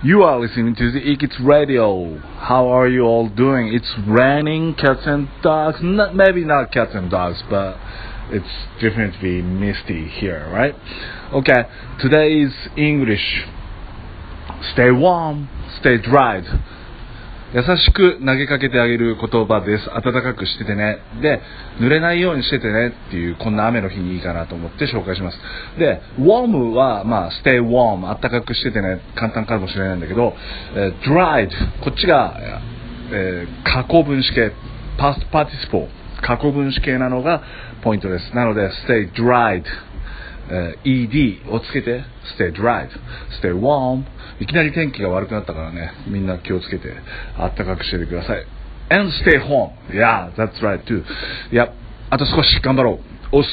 You are listening to the Ikits Radio. How are you all doing? It's raining, cats and dogs. Not, maybe not cats and dogs, but it's definitely misty here, right? Okay, today's English. Stay warm, stay dried. 優しく投げかけてあげる言葉です。暖かくしててね。で、濡れないようにしててねっていう、こんな雨の日にいいかなと思って紹介します。で、warm は、まあ、stay warm、暖かくしててね、簡単かもしれないんだけど、えー、dried、こっちが、えー、過去分詞形、past participle、過去分詞形なのがポイントです。なので、stay dried、えー、ed をつけて、stay dried、stay warm、いきなり天気が悪くなったからね、みんな気をつけて、あったかくしててください。and stay home. Yeah, that's right too. いや、あと少し頑張ろう。おっす。